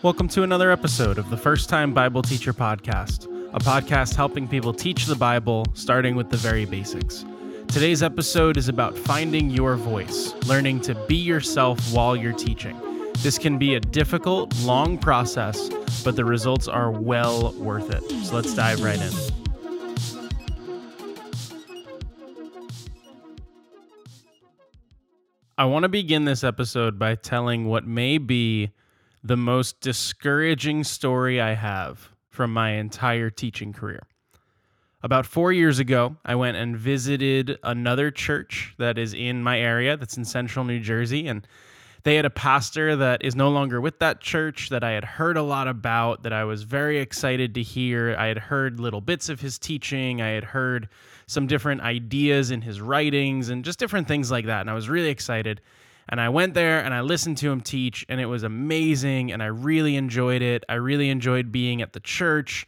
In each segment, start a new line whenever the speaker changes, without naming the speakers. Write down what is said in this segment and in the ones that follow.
Welcome to another episode of the First Time Bible Teacher Podcast, a podcast helping people teach the Bible, starting with the very basics. Today's episode is about finding your voice, learning to be yourself while you're teaching. This can be a difficult, long process, but the results are well worth it. So let's dive right in. I want to begin this episode by telling what may be the most discouraging story I have from my entire teaching career. About four years ago, I went and visited another church that is in my area, that's in central New Jersey. And they had a pastor that is no longer with that church that I had heard a lot about, that I was very excited to hear. I had heard little bits of his teaching, I had heard some different ideas in his writings, and just different things like that. And I was really excited. And I went there and I listened to him teach, and it was amazing. And I really enjoyed it. I really enjoyed being at the church.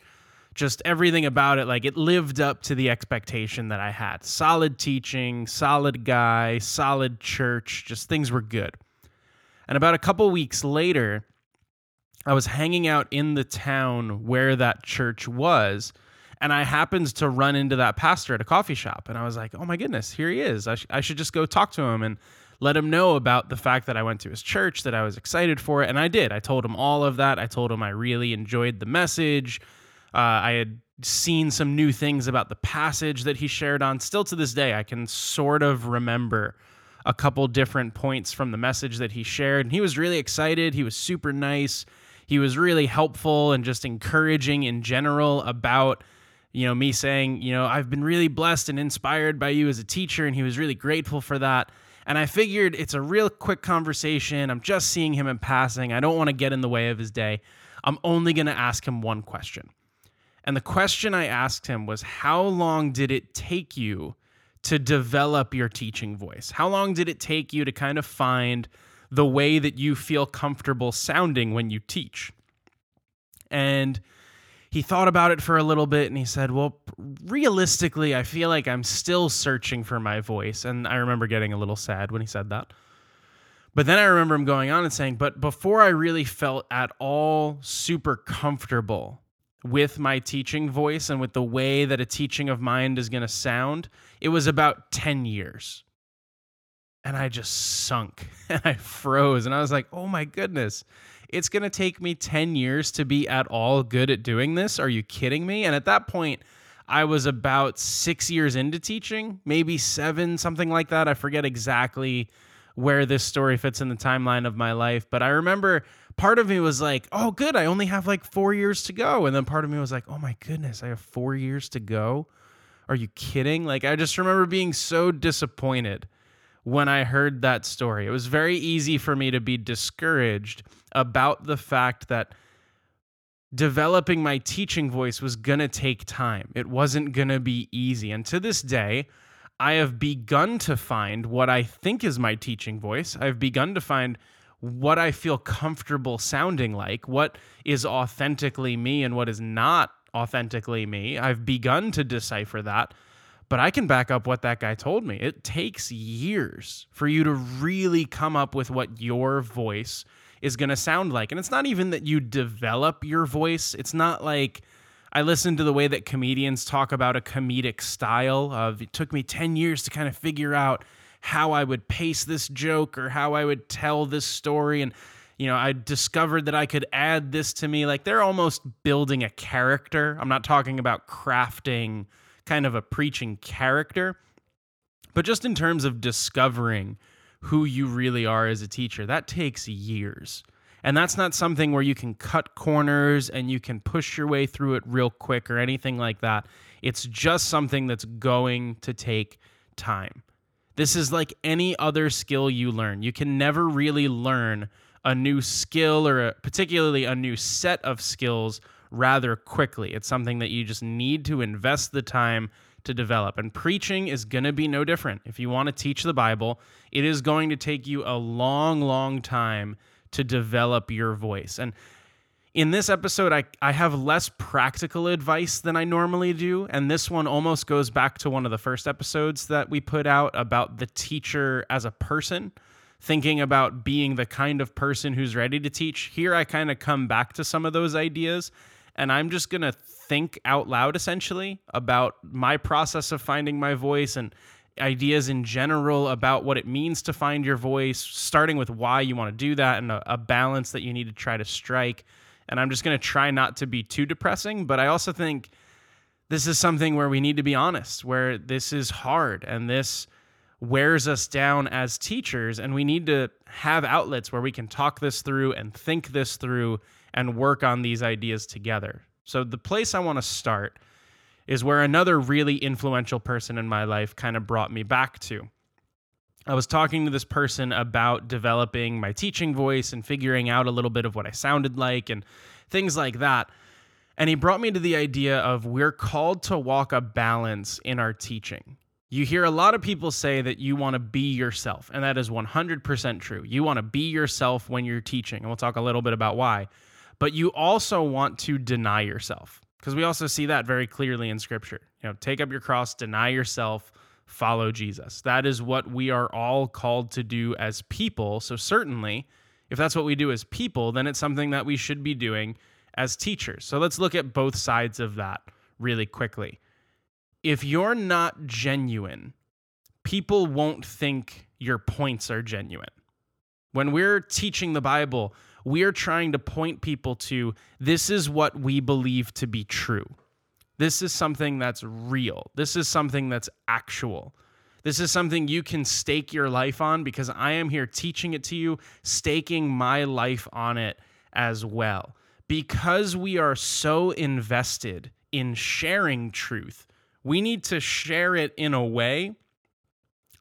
Just everything about it, like it lived up to the expectation that I had. Solid teaching, solid guy, solid church, just things were good. And about a couple weeks later, I was hanging out in the town where that church was. And I happened to run into that pastor at a coffee shop. And I was like, oh my goodness, here he is. I, sh- I should just go talk to him and let him know about the fact that I went to his church, that I was excited for it. And I did. I told him all of that. I told him I really enjoyed the message. Uh, I had seen some new things about the passage that he shared on. Still to this day, I can sort of remember a couple different points from the message that he shared. And he was really excited. He was super nice. He was really helpful and just encouraging in general about, you know, me saying, you know, I've been really blessed and inspired by you as a teacher. And he was really grateful for that. And I figured it's a real quick conversation. I'm just seeing him in passing. I don't want to get in the way of his day. I'm only going to ask him one question. And the question I asked him was, How long did it take you to develop your teaching voice? How long did it take you to kind of find the way that you feel comfortable sounding when you teach? And he thought about it for a little bit and he said, Well, realistically, I feel like I'm still searching for my voice. And I remember getting a little sad when he said that. But then I remember him going on and saying, But before I really felt at all super comfortable with my teaching voice and with the way that a teaching of mind is going to sound, it was about 10 years. And I just sunk and I froze. And I was like, oh my goodness, it's going to take me 10 years to be at all good at doing this. Are you kidding me? And at that point, I was about six years into teaching, maybe seven, something like that. I forget exactly where this story fits in the timeline of my life. But I remember part of me was like, oh, good, I only have like four years to go. And then part of me was like, oh my goodness, I have four years to go. Are you kidding? Like, I just remember being so disappointed when I heard that story. It was very easy for me to be discouraged about the fact that developing my teaching voice was going to take time. It wasn't going to be easy. And to this day, I have begun to find what I think is my teaching voice. I've begun to find what I feel comfortable sounding like, what is authentically me and what is not authentically me. I've begun to decipher that, but I can back up what that guy told me. It takes years for you to really come up with what your voice is going to sound like. And it's not even that you develop your voice, it's not like I listen to the way that comedians talk about a comedic style of it took me 10 years to kind of figure out how I would pace this joke or how I would tell this story and you know, I discovered that I could add this to me like they're almost building a character. I'm not talking about crafting kind of a preaching character, but just in terms of discovering who you really are as a teacher, that takes years. And that's not something where you can cut corners and you can push your way through it real quick or anything like that. It's just something that's going to take time. This is like any other skill you learn. You can never really learn a new skill or a, particularly a new set of skills rather quickly. It's something that you just need to invest the time to develop. And preaching is going to be no different. If you want to teach the Bible, it is going to take you a long, long time to develop your voice. And in this episode, I, I have less practical advice than I normally do. And this one almost goes back to one of the first episodes that we put out about the teacher as a person. thinking about being the kind of person who's ready to teach, here I kind of come back to some of those ideas and I'm just going to think out loud essentially about my process of finding my voice and ideas in general about what it means to find your voice, starting with why you want to do that and a, a balance that you need to try to strike. And I'm just going to try not to be too depressing, but I also think this is something where we need to be honest, where this is hard and this wears us down as teachers. And we need to have outlets where we can talk this through and think this through and work on these ideas together. So, the place I want to start is where another really influential person in my life kind of brought me back to. I was talking to this person about developing my teaching voice and figuring out a little bit of what I sounded like and things like that. And he brought me to the idea of we're called to walk a balance in our teaching. You hear a lot of people say that you want to be yourself, and that is 100% true. You want to be yourself when you're teaching, and we'll talk a little bit about why. But you also want to deny yourself because we also see that very clearly in scripture. You know, take up your cross, deny yourself, follow Jesus. That is what we are all called to do as people. So certainly, if that's what we do as people, then it's something that we should be doing as teachers. So let's look at both sides of that really quickly. If you're not genuine, people won't think your points are genuine. When we're teaching the Bible, we are trying to point people to this is what we believe to be true. This is something that's real. This is something that's actual. This is something you can stake your life on because I am here teaching it to you, staking my life on it as well. Because we are so invested in sharing truth, we need to share it in a way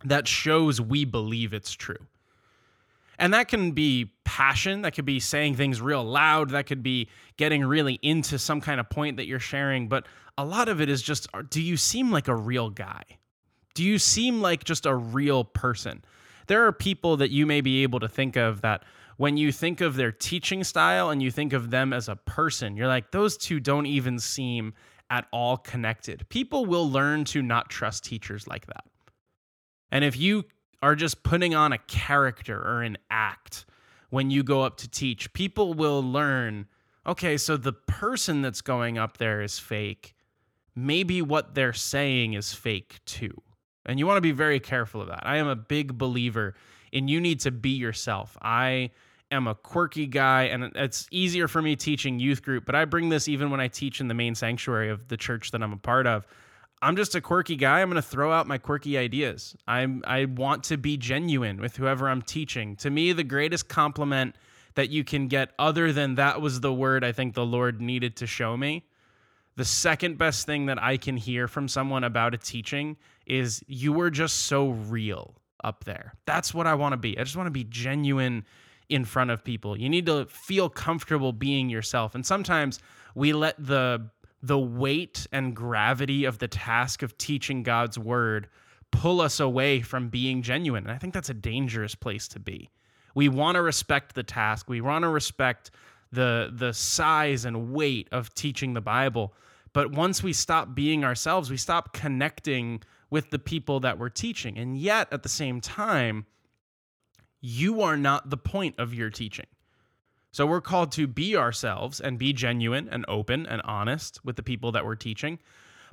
that shows we believe it's true. And that can be passion, that could be saying things real loud, that could be getting really into some kind of point that you're sharing. But a lot of it is just do you seem like a real guy? Do you seem like just a real person? There are people that you may be able to think of that when you think of their teaching style and you think of them as a person, you're like, those two don't even seem at all connected. People will learn to not trust teachers like that. And if you are just putting on a character or an act when you go up to teach. People will learn okay, so the person that's going up there is fake. Maybe what they're saying is fake too. And you want to be very careful of that. I am a big believer in you need to be yourself. I am a quirky guy and it's easier for me teaching youth group, but I bring this even when I teach in the main sanctuary of the church that I'm a part of. I'm just a quirky guy. I'm going to throw out my quirky ideas. I'm I want to be genuine with whoever I'm teaching. To me, the greatest compliment that you can get other than that was the word I think the Lord needed to show me. The second best thing that I can hear from someone about a teaching is you were just so real up there. That's what I want to be. I just want to be genuine in front of people. You need to feel comfortable being yourself. And sometimes we let the the weight and gravity of the task of teaching God's word pull us away from being genuine. And I think that's a dangerous place to be. We want to respect the task. We want to respect the the size and weight of teaching the Bible. But once we stop being ourselves, we stop connecting with the people that we're teaching. And yet at the same time, you are not the point of your teaching. So we're called to be ourselves and be genuine and open and honest with the people that we're teaching.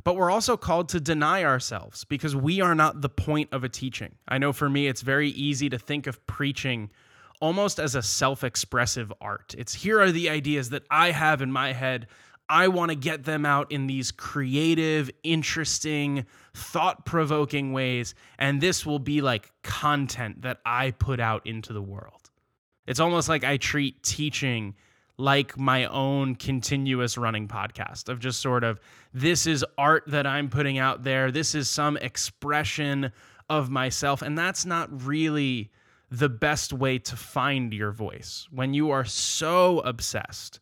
But we're also called to deny ourselves because we are not the point of a teaching. I know for me, it's very easy to think of preaching almost as a self expressive art. It's here are the ideas that I have in my head. I want to get them out in these creative, interesting, thought provoking ways. And this will be like content that I put out into the world. It's almost like I treat teaching like my own continuous running podcast of just sort of this is art that I'm putting out there. This is some expression of myself. And that's not really the best way to find your voice when you are so obsessed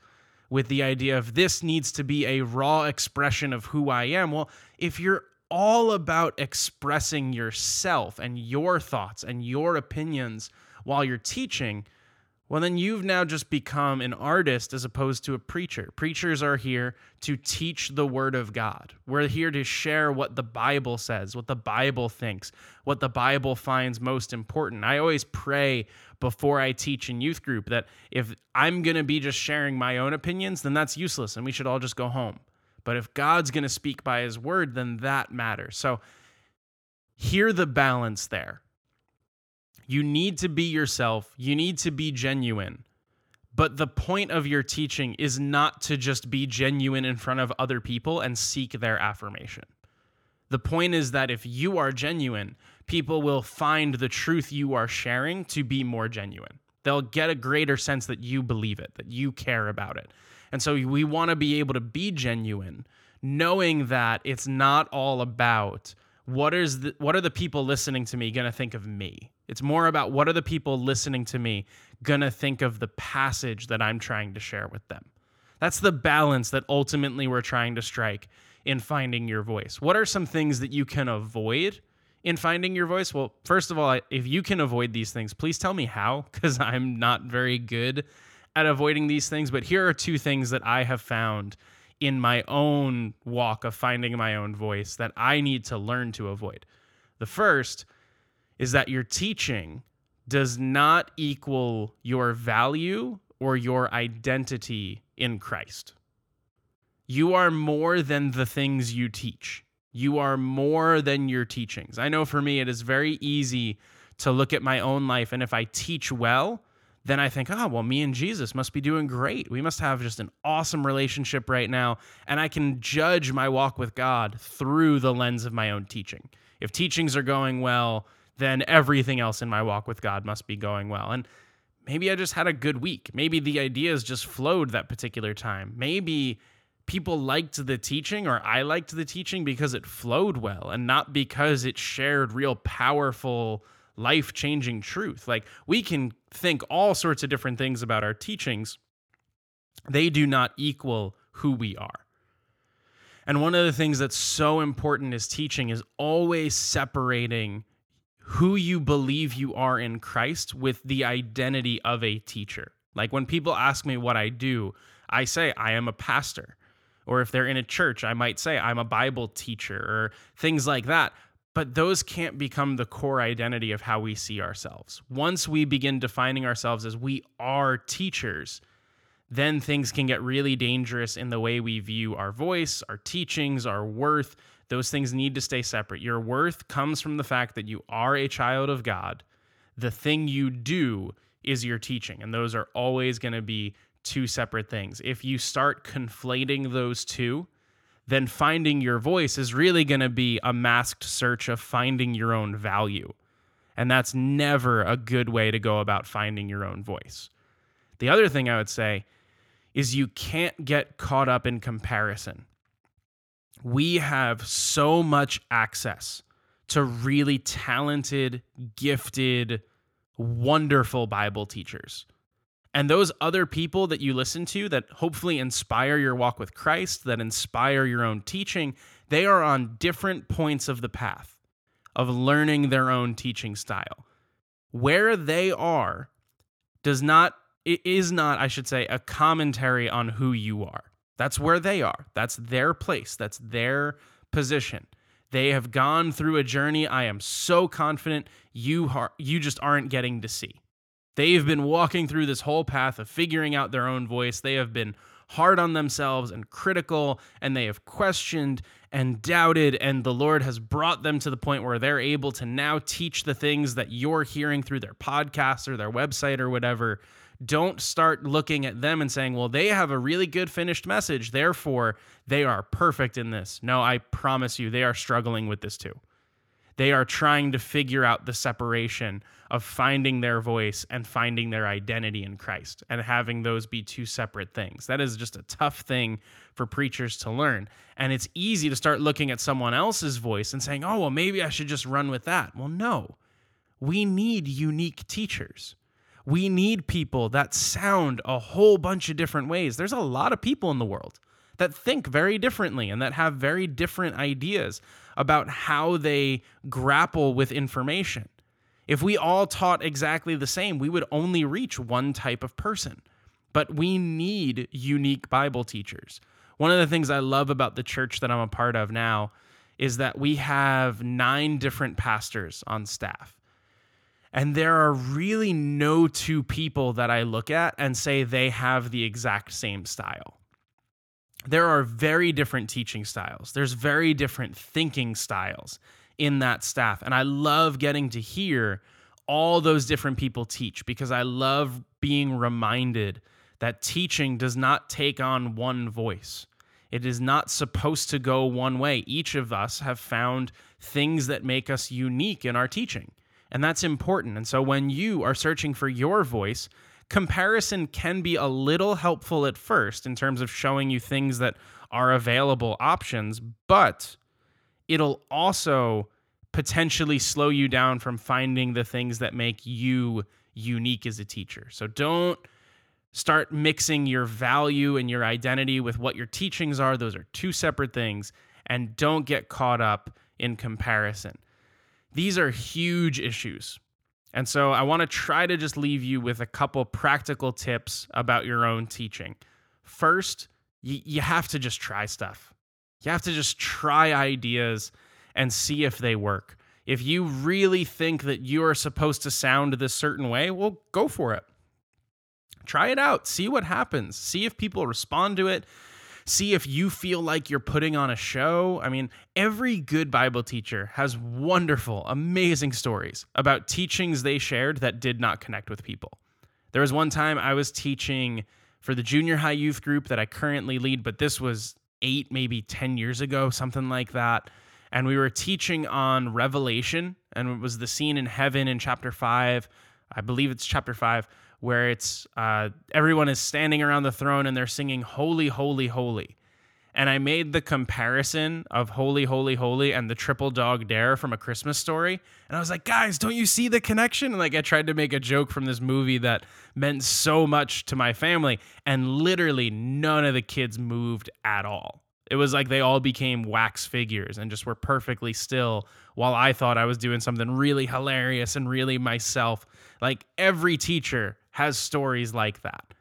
with the idea of this needs to be a raw expression of who I am. Well, if you're all about expressing yourself and your thoughts and your opinions while you're teaching, well, then you've now just become an artist as opposed to a preacher. Preachers are here to teach the word of God. We're here to share what the Bible says, what the Bible thinks, what the Bible finds most important. I always pray before I teach in youth group that if I'm going to be just sharing my own opinions, then that's useless and we should all just go home. But if God's going to speak by his word, then that matters. So hear the balance there you need to be yourself, you need to be genuine. But the point of your teaching is not to just be genuine in front of other people and seek their affirmation. The point is that if you are genuine, people will find the truth you are sharing to be more genuine. They'll get a greater sense that you believe it, that you care about it. And so we want to be able to be genuine, knowing that it's not all about what is the, what are the people listening to me going to think of me? It's more about what are the people listening to me going to think of the passage that I'm trying to share with them. That's the balance that ultimately we're trying to strike in finding your voice. What are some things that you can avoid in finding your voice? Well, first of all, if you can avoid these things, please tell me how, because I'm not very good at avoiding these things. But here are two things that I have found in my own walk of finding my own voice that I need to learn to avoid. The first is that your teaching does not equal your value or your identity in Christ. You are more than the things you teach. You are more than your teachings. I know for me, it is very easy to look at my own life, and if I teach well, then I think, oh, well, me and Jesus must be doing great. We must have just an awesome relationship right now. And I can judge my walk with God through the lens of my own teaching. If teachings are going well, then everything else in my walk with God must be going well. And maybe I just had a good week. Maybe the ideas just flowed that particular time. Maybe people liked the teaching or I liked the teaching because it flowed well and not because it shared real powerful life changing truth. Like we can think all sorts of different things about our teachings, they do not equal who we are. And one of the things that's so important is teaching is always separating who you believe you are in Christ with the identity of a teacher. Like when people ask me what I do, I say I am a pastor. Or if they're in a church, I might say I'm a Bible teacher or things like that. But those can't become the core identity of how we see ourselves. Once we begin defining ourselves as we are teachers, then things can get really dangerous in the way we view our voice, our teachings, our worth, those things need to stay separate. Your worth comes from the fact that you are a child of God. The thing you do is your teaching, and those are always going to be two separate things. If you start conflating those two, then finding your voice is really going to be a masked search of finding your own value. And that's never a good way to go about finding your own voice. The other thing I would say is you can't get caught up in comparison we have so much access to really talented, gifted, wonderful Bible teachers. And those other people that you listen to that hopefully inspire your walk with Christ, that inspire your own teaching, they are on different points of the path of learning their own teaching style. Where they are does not, it is not, I should say, a commentary on who you are. That's where they are. That's their place. That's their position. They have gone through a journey I am so confident you are, you just aren't getting to see. They've been walking through this whole path of figuring out their own voice. They have been hard on themselves and critical, and they have questioned and doubted. And the Lord has brought them to the point where they're able to now teach the things that you're hearing through their podcast or their website or whatever don't start looking at them and saying, well, they have a really good finished message. Therefore, they are perfect in this. No, I promise you, they are struggling with this too. They are trying to figure out the separation of finding their voice and finding their identity in Christ and having those be two separate things. That is just a tough thing for preachers to learn. And it's easy to start looking at someone else's voice and saying, oh, well, maybe I should just run with that. Well, no. We need unique teachers. We need people that sound a whole bunch of different ways. There's a lot of people in the world that think very differently and that have very different ideas about how they grapple with information. If we all taught exactly the same, we would only reach one type of person. But we need unique Bible teachers. One of the things I love about the church that I'm a part of now is that we have nine different pastors on staff. And there are really no two people that I look at and say they have the exact same style. There are very different teaching styles, there's very different thinking styles in that staff. And I love getting to hear all those different people teach because I love being reminded that teaching does not take on one voice. It is not supposed to go one way. Each of us have found things that make us unique in our teaching. And that's important. And so when you are searching for your voice, comparison can be a little helpful at first in terms of showing you things that are available options, but it'll also potentially slow you down from finding the things that make you unique as a teacher. So don't start mixing your value and your identity with what your teachings are. Those are two separate things. And don't get caught up in comparison. These are huge issues. And so I want to try to just leave you with a couple practical tips about your own teaching. First, you, you have to just try stuff. You have to just try ideas and see if they work. If you really think that you are supposed to sound this certain way, well, go for it. Try it out. See what happens. See if people respond to it see if you feel like you're putting on a show. I mean, every good Bible teacher has wonderful, amazing stories about teachings they shared that did not connect with people. There was one time I was teaching for the junior high youth group that I currently lead, but this was eight, maybe 10 years ago, something like that. And we were teaching on Revelation, and it was the scene in heaven in chapter five. I believe it's chapter five, where it's uh, everyone is standing around the throne and they're singing holy holy holy. And i made the comparison of holy holy holy and the triple dog dare from a christmas story. And i was like guys don't you see the connection? And like i tried to make a joke from this movie that meant so much to my family and literally none of the kids moved at all. It was like they all became wax figures and just were perfectly still while I thought I was doing something really hilarious and really myself. Like every teacher has stories like that.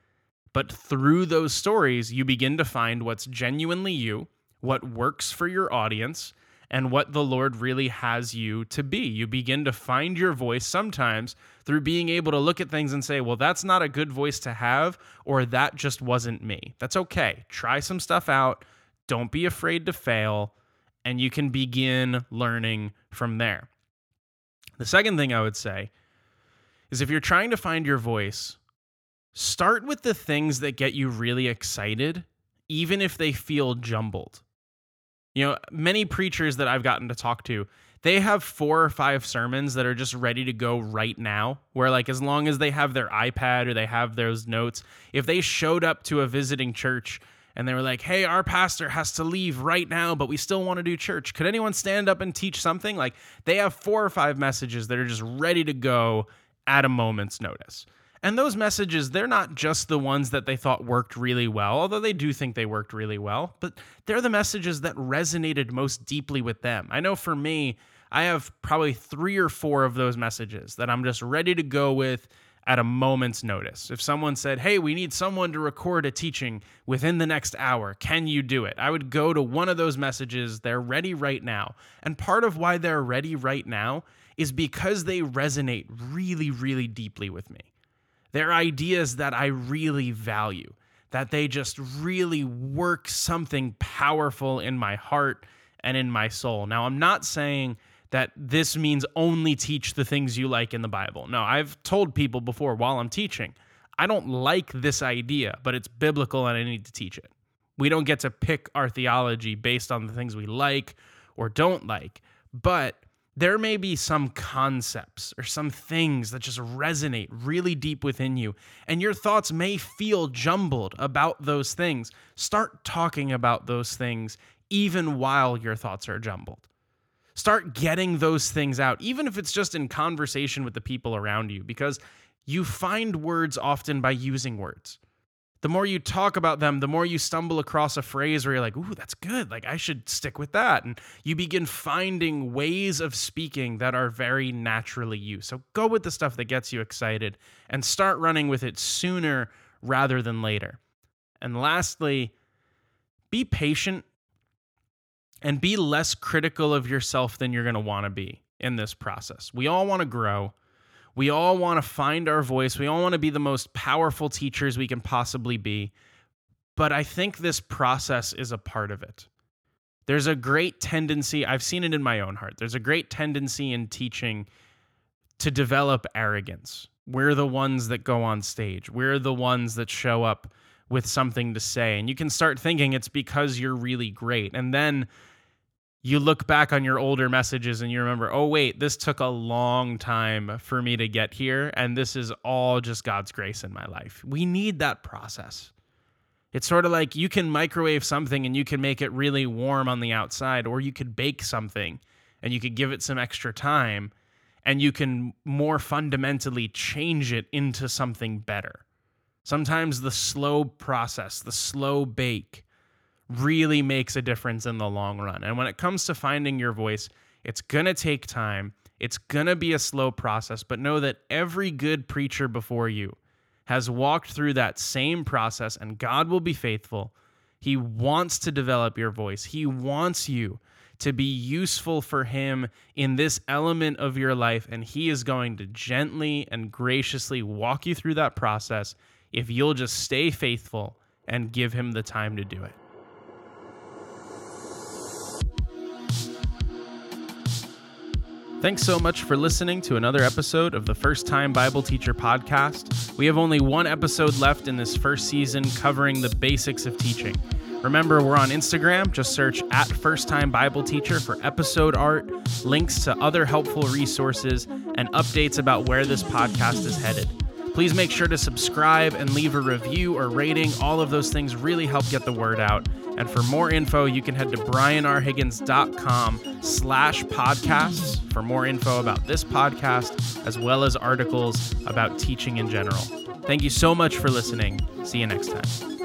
But through those stories, you begin to find what's genuinely you, what works for your audience, and what the Lord really has you to be. You begin to find your voice sometimes through being able to look at things and say, well, that's not a good voice to have, or that just wasn't me. That's okay. Try some stuff out. Don't be afraid to fail, and you can begin learning from there. The second thing I would say is if you're trying to find your voice, start with the things that get you really excited, even if they feel jumbled. You know, many preachers that I've gotten to talk to, they have four or five sermons that are just ready to go right now. Where, like, as long as they have their iPad or they have those notes, if they showed up to a visiting church and they were like, hey, our pastor has to leave right now, but we still want to do church. Could anyone stand up and teach something? Like, they have four or five messages that are just ready to go at a moment's notice. And those messages, they're not just the ones that they thought worked really well, although they do think they worked really well, but they're the messages that resonated most deeply with them. I know for me, I have probably three or four of those messages that I'm just ready to go with at a moment's notice. If someone said, Hey, we need someone to record a teaching within the next hour, can you do it? I would go to one of those messages. They're ready right now. And part of why they're ready right now is because they resonate really, really deeply with me. They're ideas that I really value, that they just really work something powerful in my heart and in my soul. Now, I'm not saying that this means only teach the things you like in the Bible. No, I've told people before while I'm teaching, I don't like this idea, but it's biblical and I need to teach it. We don't get to pick our theology based on the things we like or don't like, but there may be some concepts or some things that just resonate really deep within you, and your thoughts may feel jumbled about those things. Start talking about those things even while your thoughts are jumbled. Start getting those things out, even if it's just in conversation with the people around you, because you find words often by using words. The more you talk about them, the more you stumble across a phrase where you're like, ooh, that's good. Like, I should stick with that. And you begin finding ways of speaking that are very naturally you. So go with the stuff that gets you excited and start running with it sooner rather than later. And lastly, be patient and be less critical of yourself than you're going to want to be in this process. We all want to grow. We all want to find our voice. We all want to be the most powerful teachers we can possibly be. But I think this process is a part of it. There's a great tendency, I've seen it in my own heart. There's a great tendency in teaching to develop arrogance. We're the ones that go on stage, we're the ones that show up with something to say. And you can start thinking it's because you're really great. And then you look back on your older messages and you remember, oh, wait, this took a long time for me to get here. And this is all just God's grace in my life. We need that process. It's sort of like you can microwave something and you can make it really warm on the outside, or you could bake something and you could give it some extra time and you can more fundamentally change it into something better. Sometimes the slow process, the slow bake, really makes a difference in the long run. And when it comes to finding your voice, it's going to take time. It's going to be a slow process, but know that every good preacher before you has walked through that same process and God will be faithful. He wants to develop your voice. He wants you to be useful for Him in this element of your life, and He is going to gently and graciously walk you through that process if you'll just stay faithful and give Him the time to do it. Thanks so much for listening to another episode of the First Time Bible Teacher podcast. We have only one episode left in this first season covering the basics of teaching. Remember, we're on Instagram. Just search at First Time Bible Teacher for episode art, links to other helpful resources, and updates about where this podcast is headed. Please make sure to subscribe and leave a review or rating. All of those things really help get the word out. And for more info, you can head to brianrhiggins.com slash podcasts for more info about this podcast, as well as articles about teaching in general. Thank you so much for listening. See you next time.